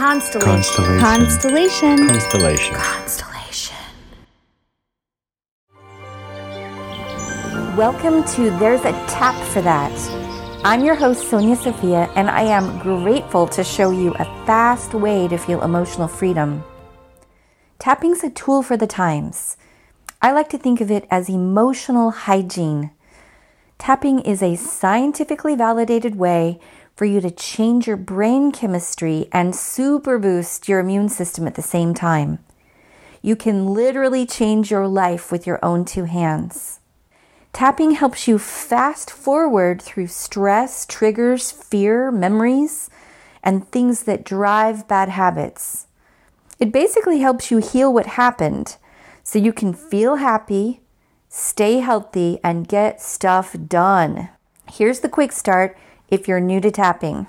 Constellation. Constellation. Constellation. Constellation. Welcome to There's a Tap for That. I'm your host, Sonia Sofia, and I am grateful to show you a fast way to feel emotional freedom. Tapping's a tool for the times. I like to think of it as emotional hygiene. Tapping is a scientifically validated way for you to change your brain chemistry and super boost your immune system at the same time. You can literally change your life with your own two hands. Tapping helps you fast forward through stress, triggers, fear, memories, and things that drive bad habits. It basically helps you heal what happened so you can feel happy, stay healthy, and get stuff done. Here's the quick start if you're new to tapping.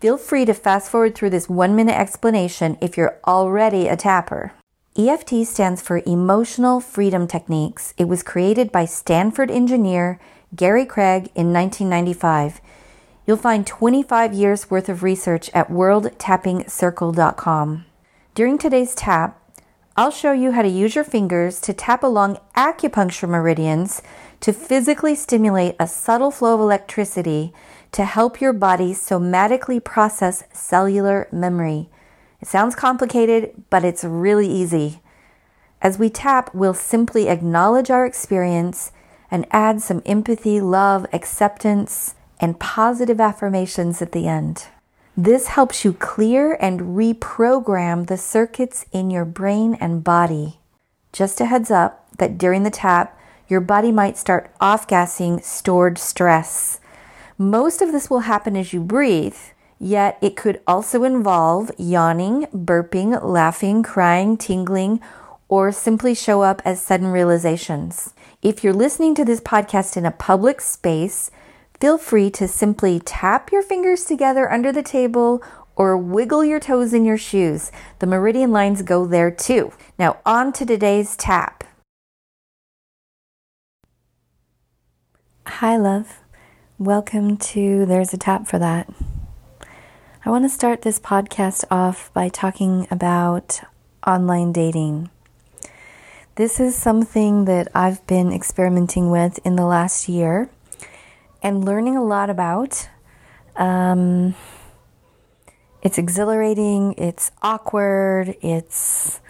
Feel free to fast forward through this one minute explanation if you're already a tapper. EFT stands for Emotional Freedom Techniques. It was created by Stanford engineer Gary Craig in 1995. You'll find 25 years worth of research at worldtappingcircle.com. During today's tap, I'll show you how to use your fingers to tap along acupuncture meridians to physically stimulate a subtle flow of electricity to help your body somatically process cellular memory. It sounds complicated, but it's really easy. As we tap, we'll simply acknowledge our experience and add some empathy, love, acceptance, and positive affirmations at the end. This helps you clear and reprogram the circuits in your brain and body. Just a heads up that during the tap, your body might start off gassing stored stress. Most of this will happen as you breathe, yet it could also involve yawning, burping, laughing, crying, tingling, or simply show up as sudden realizations. If you're listening to this podcast in a public space, feel free to simply tap your fingers together under the table or wiggle your toes in your shoes. The meridian lines go there too. Now, on to today's tap. Hi, love. Welcome to There's a Tap for That. I want to start this podcast off by talking about online dating. This is something that I've been experimenting with in the last year and learning a lot about. Um, it's exhilarating, it's awkward, it's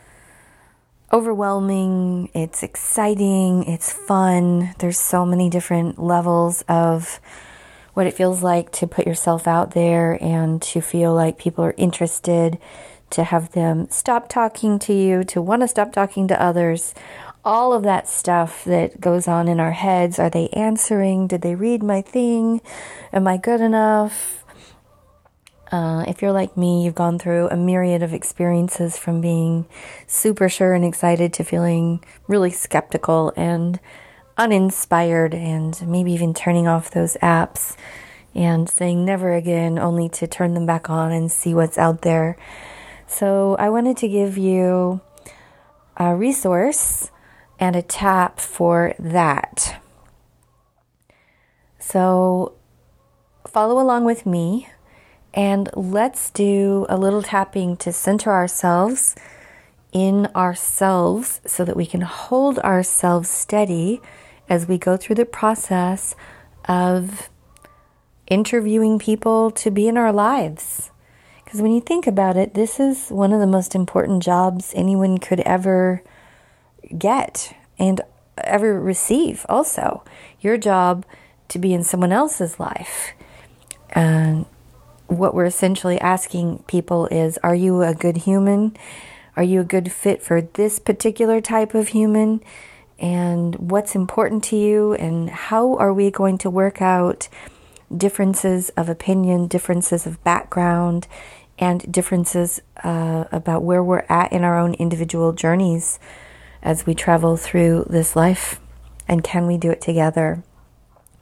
overwhelming, it's exciting, it's fun. There's so many different levels of what it feels like to put yourself out there and to feel like people are interested, to have them stop talking to you, to want to stop talking to others. All of that stuff that goes on in our heads. Are they answering? Did they read my thing? Am I good enough? Uh, if you're like me, you've gone through a myriad of experiences from being super sure and excited to feeling really skeptical and uninspired, and maybe even turning off those apps and saying never again, only to turn them back on and see what's out there. So, I wanted to give you a resource and a tap for that. So, follow along with me and let's do a little tapping to center ourselves in ourselves so that we can hold ourselves steady as we go through the process of interviewing people to be in our lives. Because when you think about it, this is one of the most important jobs anyone could ever get and ever receive, also. Your job to be in someone else's life. And what we're essentially asking people is Are you a good human? Are you a good fit for this particular type of human? And what's important to you? And how are we going to work out differences of opinion, differences of background, and differences uh, about where we're at in our own individual journeys as we travel through this life? And can we do it together?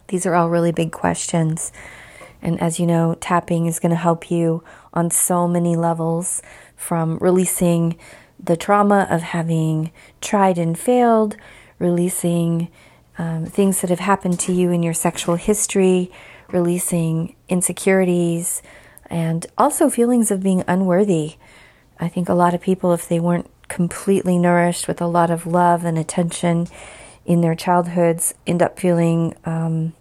These are all really big questions. And as you know, tapping is going to help you on so many levels from releasing the trauma of having tried and failed, releasing um, things that have happened to you in your sexual history, releasing insecurities, And also feelings of being unworthy. I think a lot of people, if they weren't completely nourished with a lot of love and attention in their childhoods, end up feeling um,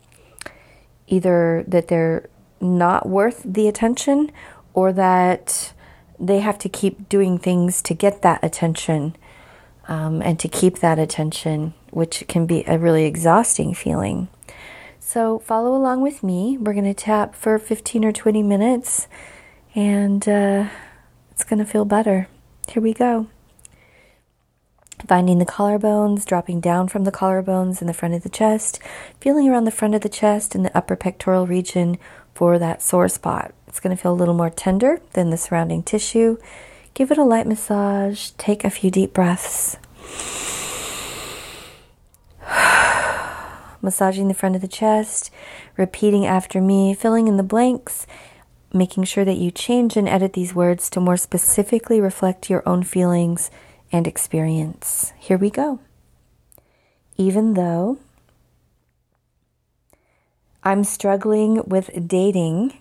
either that they're not worth the attention or that they have to keep doing things to get that attention um, and to keep that attention, which can be a really exhausting feeling. So, follow along with me. We're going to tap for 15 or 20 minutes, and uh, it's going to feel better. Here we go. Finding the collarbones, dropping down from the collarbones in the front of the chest, feeling around the front of the chest and the upper pectoral region for that sore spot. It's going to feel a little more tender than the surrounding tissue. Give it a light massage. Take a few deep breaths. Massaging the front of the chest, repeating after me, filling in the blanks, making sure that you change and edit these words to more specifically reflect your own feelings and experience. Here we go. Even though I'm struggling with dating,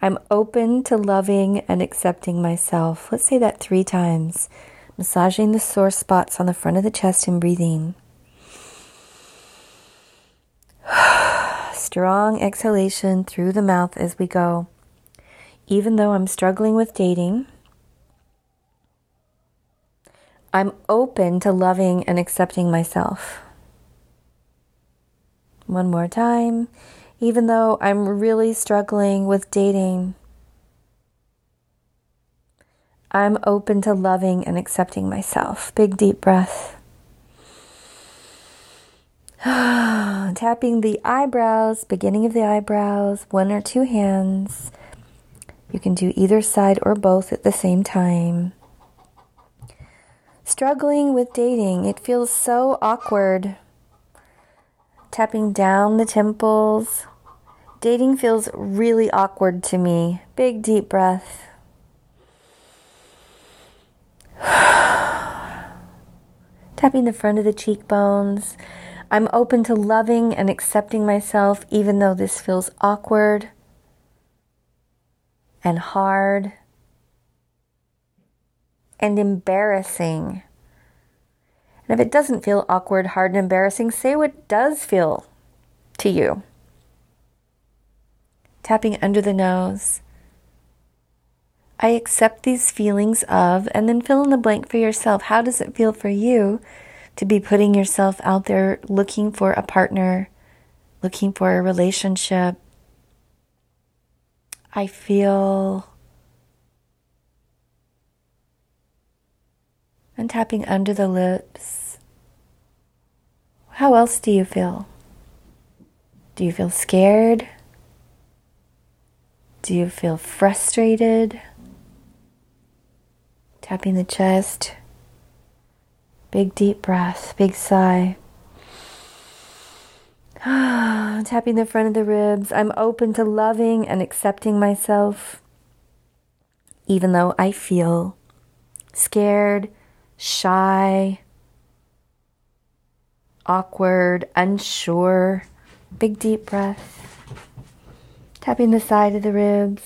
I'm open to loving and accepting myself. Let's say that three times, massaging the sore spots on the front of the chest and breathing. Strong exhalation through the mouth as we go. Even though I'm struggling with dating, I'm open to loving and accepting myself. One more time even though I'm really struggling with dating. I'm open to loving and accepting myself. Big deep breath. Tapping the eyebrows, beginning of the eyebrows, one or two hands. You can do either side or both at the same time. Struggling with dating, it feels so awkward tapping down the temples. Dating feels really awkward to me. Big deep breath. Tapping the front of the cheekbones. I'm open to loving and accepting myself, even though this feels awkward and hard and embarrassing. And if it doesn't feel awkward, hard, and embarrassing, say what does feel to you. Tapping under the nose. I accept these feelings of, and then fill in the blank for yourself. How does it feel for you to be putting yourself out there looking for a partner, looking for a relationship? I feel and tapping under the lips. How else do you feel? Do you feel scared? Do you feel frustrated? Tapping the chest. Big deep breath, big sigh. Tapping the front of the ribs. I'm open to loving and accepting myself, even though I feel scared, shy, awkward, unsure. Big deep breath. Tapping the side of the ribs.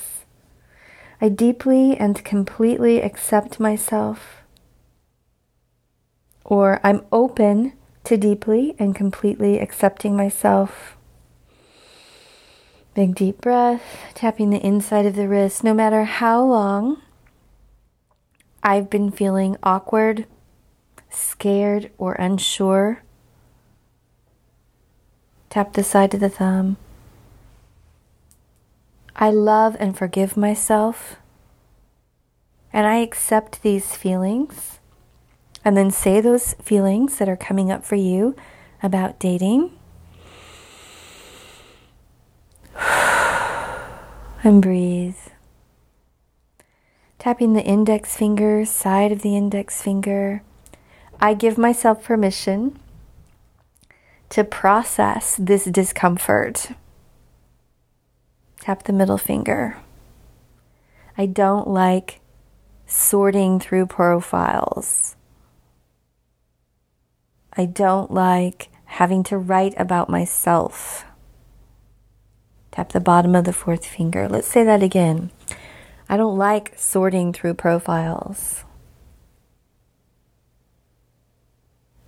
I deeply and completely accept myself. Or I'm open to deeply and completely accepting myself. Big deep breath, tapping the inside of the wrist. No matter how long I've been feeling awkward, scared, or unsure, tap the side of the thumb. I love and forgive myself, and I accept these feelings. And then say those feelings that are coming up for you about dating. and breathe. Tapping the index finger, side of the index finger. I give myself permission to process this discomfort. Tap the middle finger. I don't like sorting through profiles. I don't like having to write about myself. Tap the bottom of the fourth finger. Let's say that again. I don't like sorting through profiles.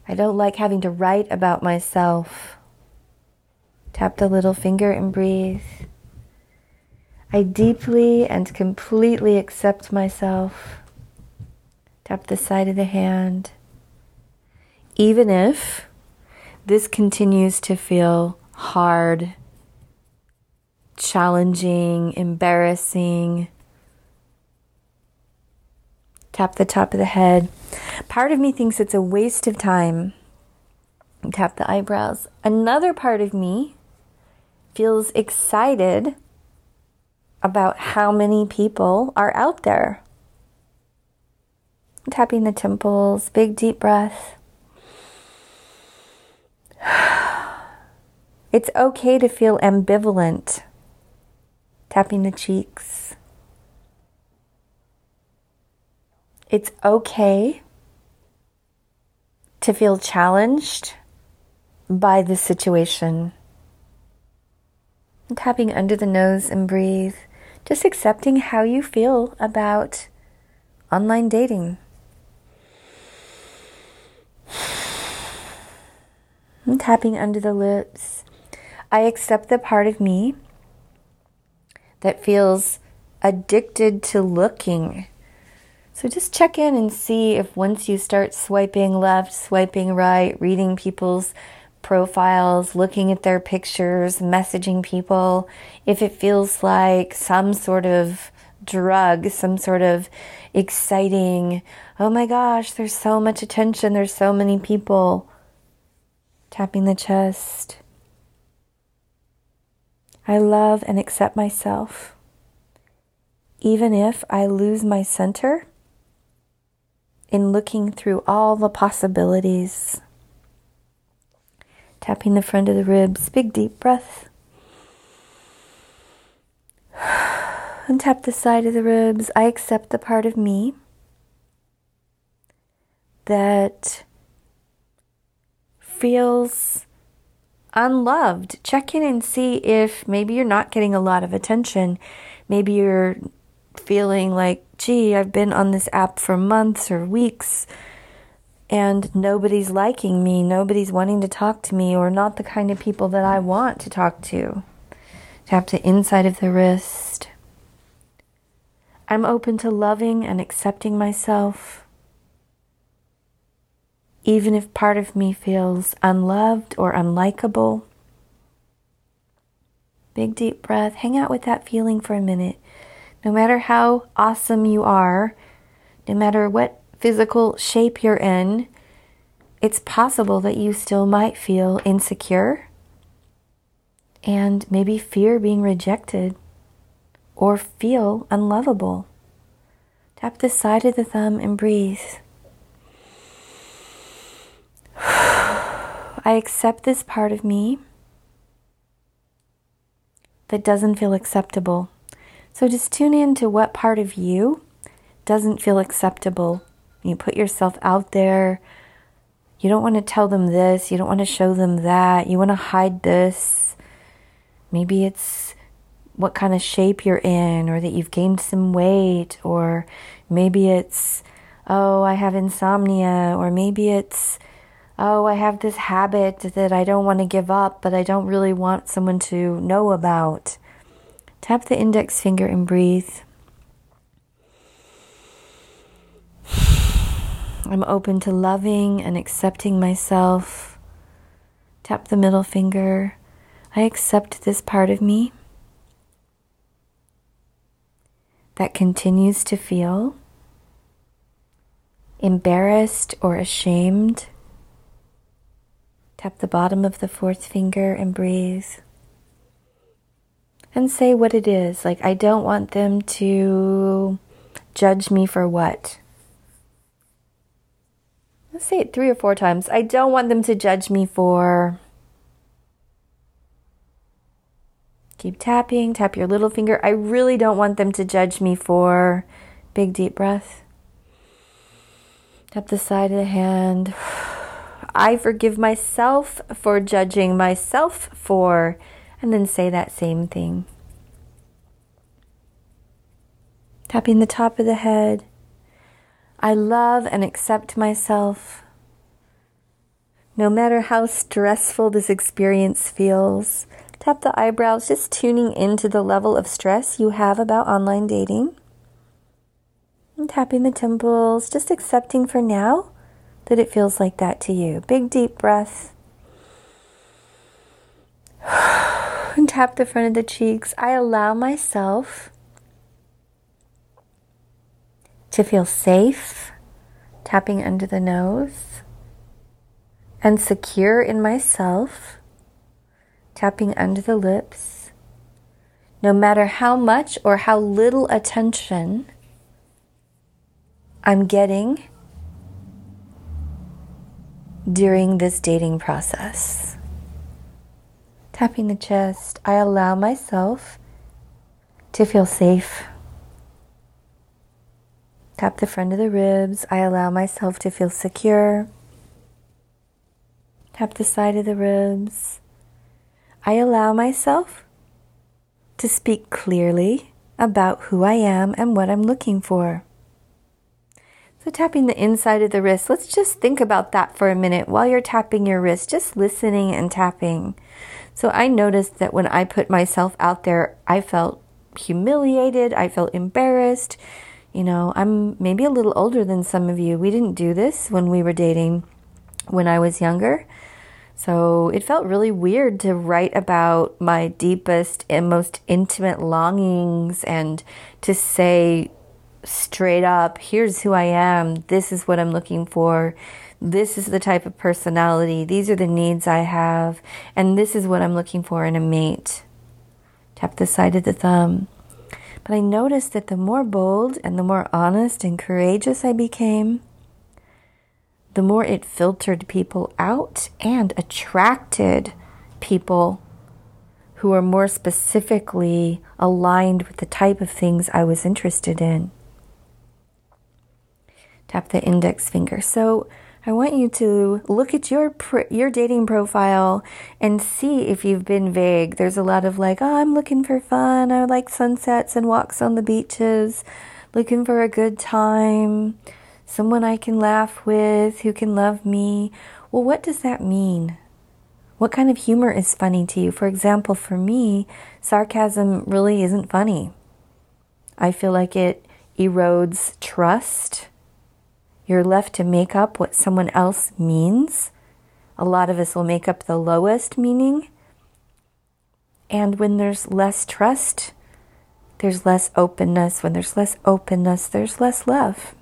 I don't like having to write about myself. Tap the little finger and breathe. I deeply and completely accept myself. Tap the side of the hand. Even if this continues to feel hard, challenging, embarrassing, tap the top of the head. Part of me thinks it's a waste of time. Tap the eyebrows. Another part of me feels excited about how many people are out there. Tapping the temples, big deep breath. It's okay to feel ambivalent. Tapping the cheeks. It's okay to feel challenged by the situation. Tapping under the nose and breathe. Just accepting how you feel about online dating. And tapping under the lips. I accept the part of me that feels addicted to looking. So just check in and see if once you start swiping left, swiping right, reading people's profiles, looking at their pictures, messaging people, if it feels like some sort of drug, some sort of exciting, oh my gosh, there's so much attention, there's so many people. Tapping the chest. I love and accept myself. Even if I lose my center in looking through all the possibilities. Tapping the front of the ribs, big deep breath. And tap the side of the ribs. I accept the part of me that feels unloved. Check in and see if maybe you're not getting a lot of attention. Maybe you're feeling like, gee, I've been on this app for months or weeks and nobody's liking me, nobody's wanting to talk to me, or not the kind of people that I want to talk to. Tap the inside of the wrist. I'm open to loving and accepting myself even if part of me feels unloved or unlikable. Big deep breath. Hang out with that feeling for a minute. No matter how awesome you are, no matter what physical shape you're in, it's possible that you still might feel insecure and maybe fear being rejected or feel unlovable. Tap the side of the thumb and breathe. I accept this part of me that doesn't feel acceptable. So just tune in to what part of you doesn't feel acceptable. You put yourself out there. You don't want to tell them this. You don't want to show them that. You want to hide this. Maybe it's what kind of shape you're in, or that you've gained some weight, or maybe it's, oh, I have insomnia, or maybe it's, oh, I have this habit that I don't want to give up, but I don't really want someone to know about. Tap the index finger and breathe. I'm open to loving and accepting myself. Tap the middle finger. I accept this part of me that continues to feel embarrassed or ashamed Tap the bottom of the fourth finger and breathe. And say what it is. Like, I don't want them to judge me for what? Let's say it three or four times. I don't want them to judge me for. Keep tapping, tap your little finger. I really don't want them to judge me for. Big deep breath. Tap the side of the hand. I forgive myself for judging myself for, And then say that same thing. Tapping the top of the head. I love and accept myself. No matter how stressful this experience feels, tap the eyebrows, just tuning into the level of stress you have about online dating. And tapping the temples, just accepting for now that it feels like that to you. Big deep breath. Tap the front of the cheeks. I allow myself to feel safe, tapping under the nose, and secure in myself, tapping under the lips. No matter how much or how little attention I'm getting during this dating process. Tapping the chest, I allow myself to feel safe. Tap the front of the ribs, I allow myself to feel secure. Tap the side of the ribs. I allow myself to speak clearly about who I am and what I'm looking for. So, tapping the inside of the wrist, let's just think about that for a minute while you're tapping your wrist, just listening and tapping. So, I noticed that when I put myself out there, I felt humiliated, I felt embarrassed. You know, I'm maybe a little older than some of you. We didn't do this when we were dating when I was younger. So it felt really weird to write about my deepest and most intimate longings and to say straight up, here's who I am, this is what I'm looking for, this is the type of personality, these are the needs I have, and this is what I'm looking for in a mate. Tap the side of the thumb. But I noticed that the more bold and the more honest and courageous I became, the more it filtered people out and attracted people who are more specifically aligned with the type of things I was interested in. Tap the index finger. So I want you to look at your your dating profile and see if you've been vague. There's a lot of like, oh, I'm looking for fun. I like sunsets and walks on the beaches, looking for a good time, someone I can laugh with, who can love me. Well, what does that mean? What kind of humor is funny to you? For example, for me, sarcasm really isn't funny. I feel like it erodes trust you're left to make up what someone else means. A lot of us will make up the lowest meaning. And when there's less trust, there's less openness. When there's less openness, there's less love.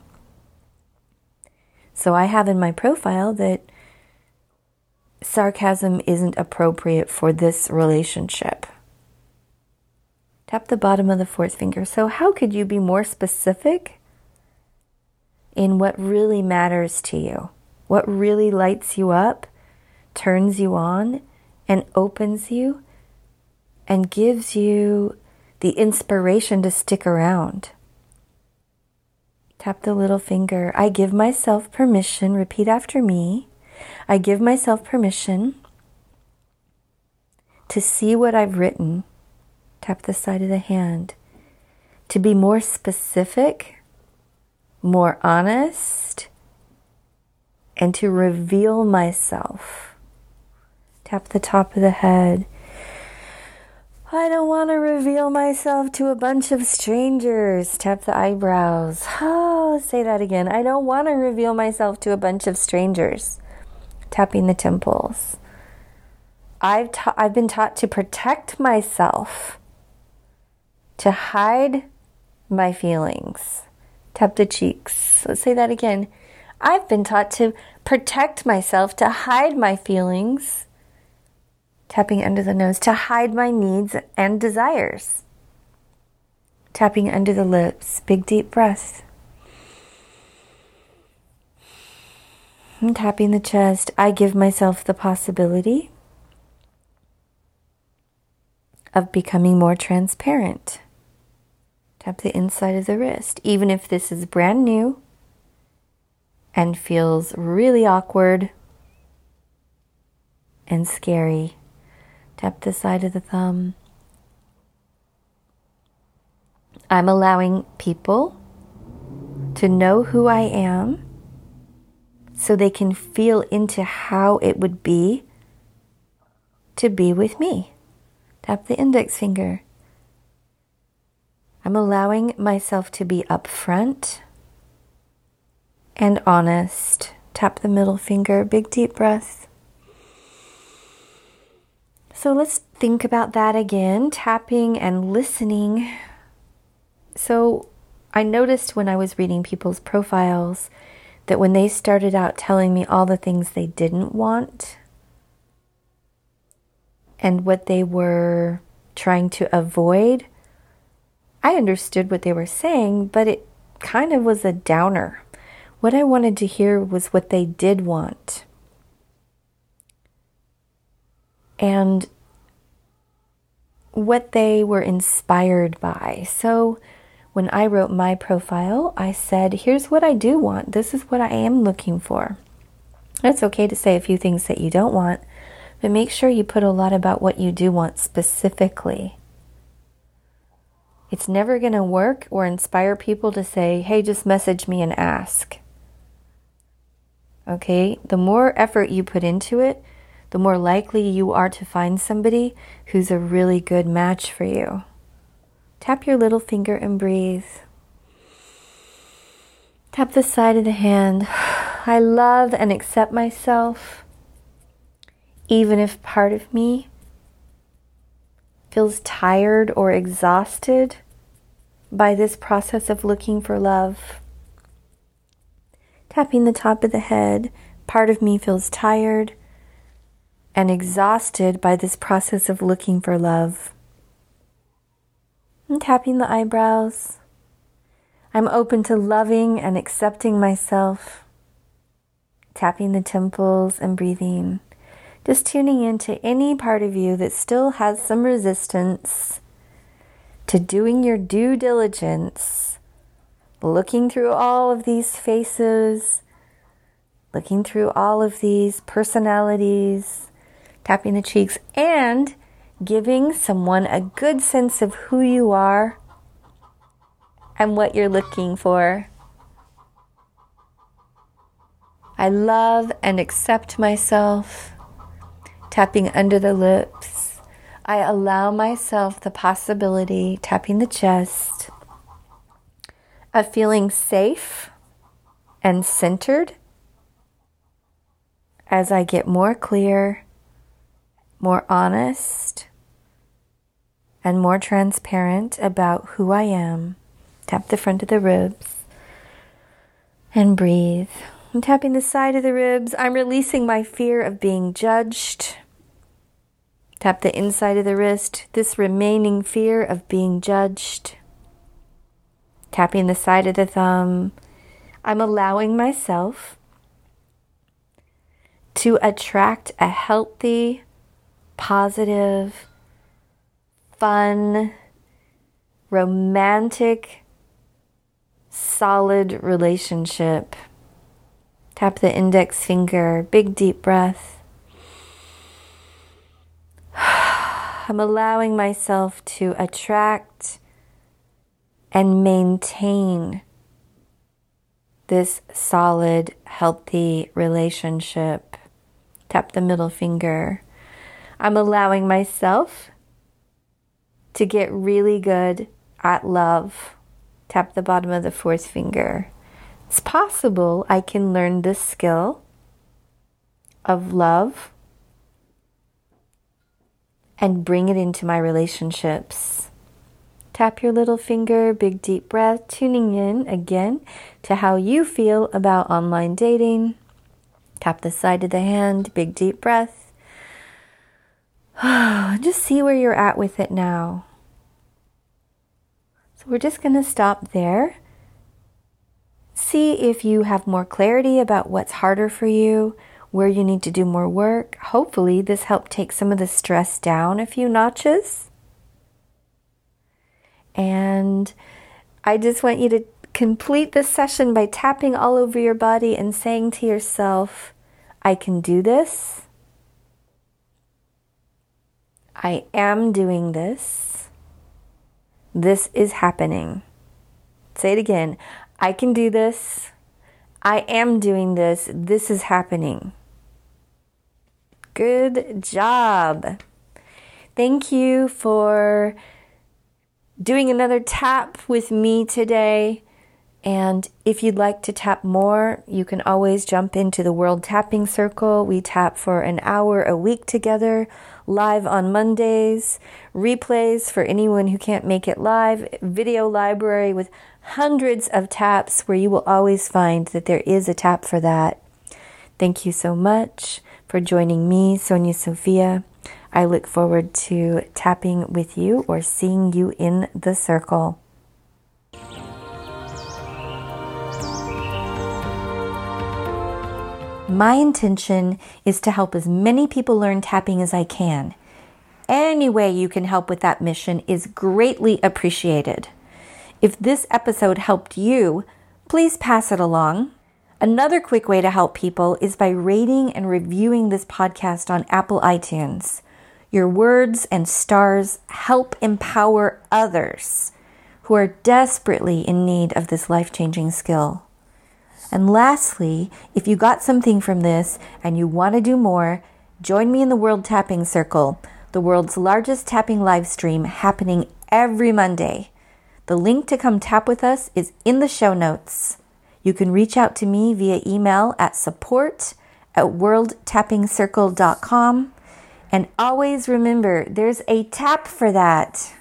So I have in my profile that sarcasm isn't appropriate for this relationship. Tap the bottom of the fourth finger. So, how could you be more specific in what really matters to you, what really lights you up, turns you on, and opens you, and gives you the inspiration to stick around. Tap the little finger. I give myself permission. Repeat after me. I give myself permission to see what I've written. Tap the side of the hand. To be more specific more honest, and to reveal myself. Tap the top of the head. I don't want to reveal myself to a bunch of strangers. Tap the eyebrows. Oh, say that again. I don't want to reveal myself to a bunch of strangers. Tapping the temples. I've, ta- I've been taught to protect myself, to hide my feelings. Tap the cheeks. Let's say that again. I've been taught to protect myself, to hide my feelings. Tapping under the nose, to hide my needs and desires. Tapping under the lips, big deep breath. And tapping the chest, I give myself the possibility of becoming more transparent. Tap the inside of the wrist. Even if this is brand new and feels really awkward and scary, Tap the side of the thumb. I'm allowing people to know who I am so they can feel into how it would be to be with me. Tap the index finger. I'm allowing myself to be upfront and honest. Tap the middle finger, big deep breath. So let's think about that again tapping and listening. So I noticed when I was reading people's profiles that when they started out telling me all the things they didn't want and what they were trying to avoid, I understood what they were saying, but it kind of was a downer. What I wanted to hear was what they did want. And what they were inspired by. So when I wrote my profile, I said, here's what I do want. This is what I am looking for. It's okay to say a few things that you don't want, but make sure you put a lot about what you do want specifically. It's never going to work or inspire people to say, hey, just message me and ask. Okay, the more effort you put into it, the more likely you are to find somebody who's a really good match for you. Tap your little finger and breathe. Tap the side of the hand. I love and accept myself, even if part of me feels tired or exhausted by this process of looking for love tapping the top of the head. Part of me feels tired and exhausted by this process of looking for love. I'm tapping the eyebrows. I'm open to loving and accepting myself. Tapping the temples and breathing. Just tuning into any part of you that still has some resistance to doing your due diligence looking through all of these faces, looking through all of these personalities, tapping the cheeks, and giving someone a good sense of who you are and what you're looking for. I love and accept myself, tapping under the lips. I allow myself the possibility, tapping the chest of feeling safe and centered as I get more clear, more honest, and more transparent about who I am. Tap the front of the ribs and breathe. I'm tapping the side of the ribs. I'm releasing my fear of being judged. Tap the inside of the wrist, this remaining fear of being judged tapping the side of the thumb. I'm allowing myself to attract a healthy, positive, fun, romantic, solid relationship. Tap the index finger, big deep breath. I'm allowing myself to attract and maintain this solid, healthy relationship. Tap the middle finger. I'm allowing myself to get really good at love. Tap the bottom of the fourth finger. It's possible I can learn this skill of love and bring it into my relationships. Tap your little finger, big deep breath, tuning in again to how you feel about online dating. Tap the side of the hand, big deep breath. just see where you're at with it now. So we're just going to stop there. See if you have more clarity about what's harder for you, where you need to do more work. Hopefully, this helped take some of the stress down a few notches. And I just want you to complete this session by tapping all over your body and saying to yourself, I can do this. I am doing this. This is happening. Say it again. I can do this. I am doing this. This is happening. Good job. Thank you for doing another tap with me today. And if you'd like to tap more, you can always jump into the World Tapping Circle. We tap for an hour a week together, live on Mondays, replays for anyone who can't make it live, video library with hundreds of taps where you will always find that there is a tap for that. Thank you so much for joining me, Sonia Sofia. I look forward to tapping with you or seeing you in the circle. My intention is to help as many people learn tapping as I can. Any way you can help with that mission is greatly appreciated. If this episode helped you, please pass it along. Another quick way to help people is by rating and reviewing this podcast on Apple iTunes. Your words and stars help empower others who are desperately in need of this life changing skill. And lastly, if you got something from this and you want to do more, join me in the World Tapping Circle, the world's largest tapping live stream happening every Monday. The link to come tap with us is in the show notes. You can reach out to me via email at support at worldtappingcircle.com. And always remember, there's a tap for that.